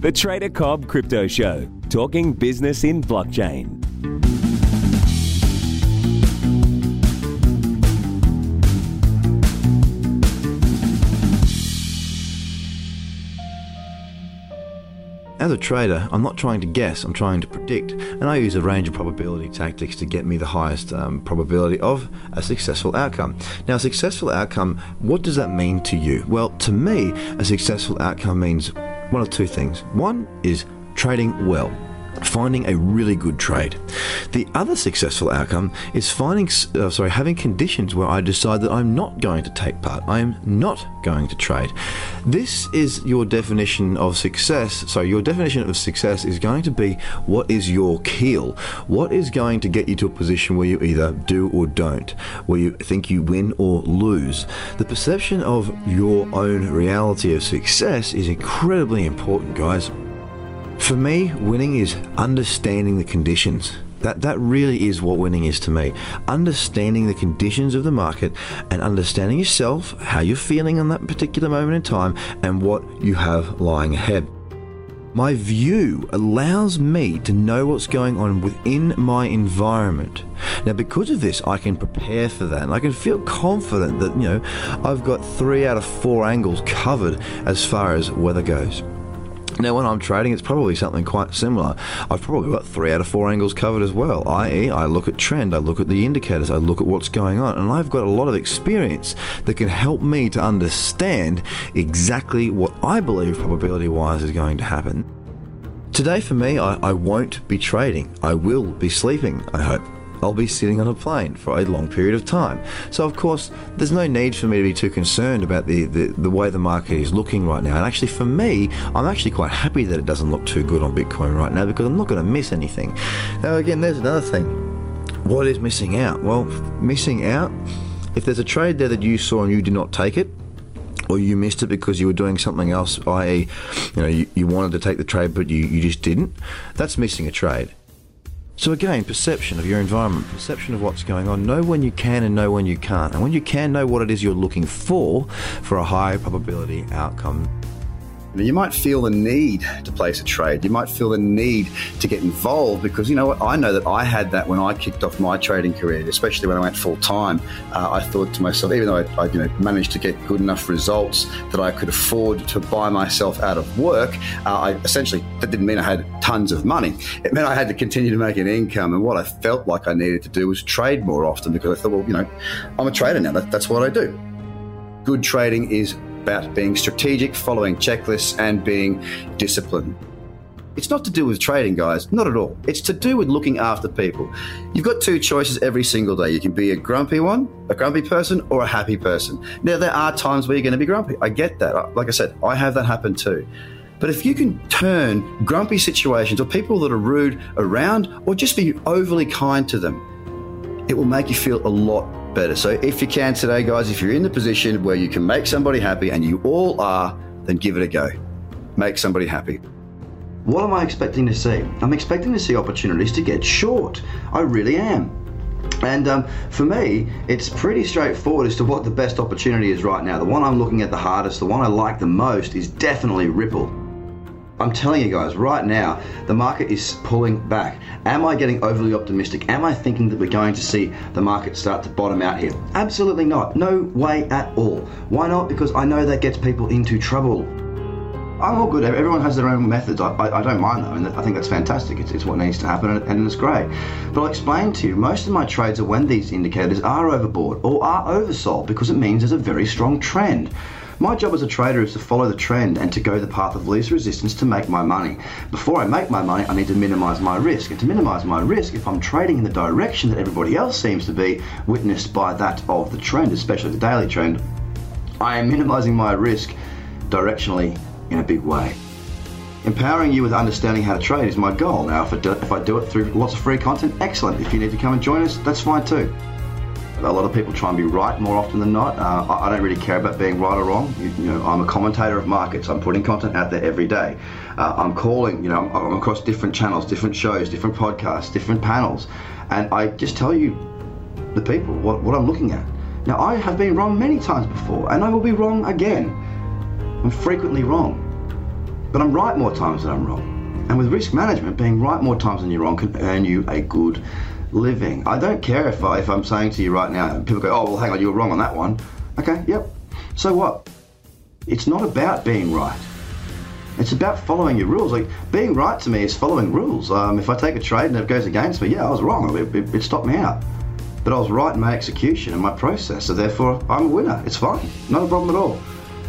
The Trader Cobb Crypto Show, talking business in blockchain. As a trader, I'm not trying to guess, I'm trying to predict, and I use a range of probability tactics to get me the highest um, probability of a successful outcome. Now, successful outcome, what does that mean to you? Well, to me, a successful outcome means one of two things. One is trading well finding a really good trade. The other successful outcome is finding, uh, sorry, having conditions where I decide that I'm not going to take part. I am not going to trade. This is your definition of success. So your definition of success is going to be what is your keel? What is going to get you to a position where you either do or don't, where you think you win or lose? The perception of your own reality of success is incredibly important, guys. For me, winning is understanding the conditions. That, that really is what winning is to me. Understanding the conditions of the market and understanding yourself, how you're feeling on that particular moment in time, and what you have lying ahead. My view allows me to know what's going on within my environment. Now, because of this, I can prepare for that and I can feel confident that, you know, I've got three out of four angles covered as far as weather goes. Now, when I'm trading, it's probably something quite similar. I've probably got three out of four angles covered as well, i.e., I look at trend, I look at the indicators, I look at what's going on, and I've got a lot of experience that can help me to understand exactly what I believe probability wise is going to happen. Today, for me, I, I won't be trading. I will be sleeping, I hope. I'll be sitting on a plane for a long period of time. So, of course, there's no need for me to be too concerned about the, the, the, way the market is looking right now. And actually, for me, I'm actually quite happy that it doesn't look too good on Bitcoin right now because I'm not going to miss anything. Now, again, there's another thing. What is missing out? Well, missing out, if there's a trade there that you saw and you did not take it, or you missed it because you were doing something else, i.e., you know, you, you wanted to take the trade but you, you just didn't, that's missing a trade. So again, perception of your environment, perception of what's going on. Know when you can and know when you can't. And when you can, know what it is you're looking for for a high probability outcome you might feel the need to place a trade. You might feel the need to get involved because you know what? I know that I had that when I kicked off my trading career, especially when I went full time. Uh, I thought to myself, even though I, I, you know, managed to get good enough results that I could afford to buy myself out of work, uh, I essentially that didn't mean I had tons of money. It meant I had to continue to make an income. And what I felt like I needed to do was trade more often because I thought, well, you know, I'm a trader now. That, that's what I do. Good trading is about being strategic, following checklists, and being disciplined. It's not to do with trading, guys, not at all. It's to do with looking after people. You've got two choices every single day. You can be a grumpy one, a grumpy person, or a happy person. Now, there are times where you're going to be grumpy. I get that. Like I said, I have that happen too. But if you can turn grumpy situations or people that are rude around, or just be overly kind to them, it will make you feel a lot better. So if you can today, guys, if you're in the position where you can make somebody happy, and you all are, then give it a go. Make somebody happy. What am I expecting to see? I'm expecting to see opportunities to get short. I really am. And um, for me, it's pretty straightforward as to what the best opportunity is right now. The one I'm looking at the hardest, the one I like the most, is definitely Ripple. I'm telling you guys, right now, the market is pulling back. Am I getting overly optimistic? Am I thinking that we're going to see the market start to bottom out here? Absolutely not. No way at all. Why not? Because I know that gets people into trouble. I'm all good. Everyone has their own methods. I, I, I don't mind them, and I think that's fantastic. It's, it's what needs to happen, and, and, it's great. But I'll explain to you, most of my trades are when these indicators are overbought or are oversold because it means there's a very strong trend. My job as a trader is to follow the trend and to go the path of least resistance to make my money. Before I make my money, I need to minimize my risk. And to minimize my risk, if I'm trading in the direction that everybody else seems to be, witnessed by that of the trend, especially the daily trend, I am minimizing my risk directionally in a big way. Empowering you with understanding how to trade is my goal. Now, if I, do, if I do it through lots of free content, excellent. If you need to come and join us, that's fine too. A lot of people try and be right more often than not. Uh, I don't really care about being right or wrong. You, you, know, I'm a commentator of markets. I'm putting content out there every day. Uh, I'm calling, you know, I'm, I'm across different channels, different shows, different podcasts, different panels, and I just tell you, the people, what, what I'm looking at. Now, I have been wrong many times before, and I will be wrong again. I'm frequently wrong. But I'm right more times than I'm wrong. And with risk management, being right more times than you're wrong can earn you a good living. I don't care if, I, if I'm saying to you right now, people go, oh, well, hang on, you were wrong on that one. Okay, yep. So what? It's not about being right. It's about following your rules. Like being right to me is following rules. Um, if I take a trade and it goes against me, yeah, I was wrong. It, it, it stopped me out. But I was right in my execution and my process. So therefore, I'm a winner. It's fine. Not a problem at all.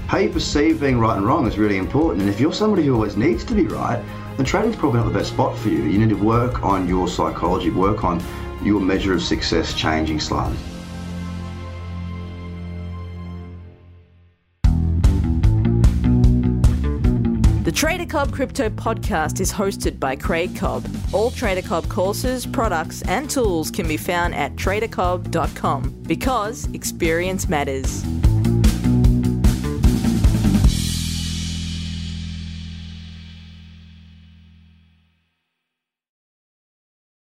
How you perceive being right and wrong is really important. And if you're somebody who always needs to be right, then trading's probably not the best spot for you. You need to work on your psychology, work on your measure of success changing slightly. The Trader Cobb Crypto Podcast is hosted by Craig Cobb. All Trader Cobb courses, products, and tools can be found at tradercobb.com because experience matters.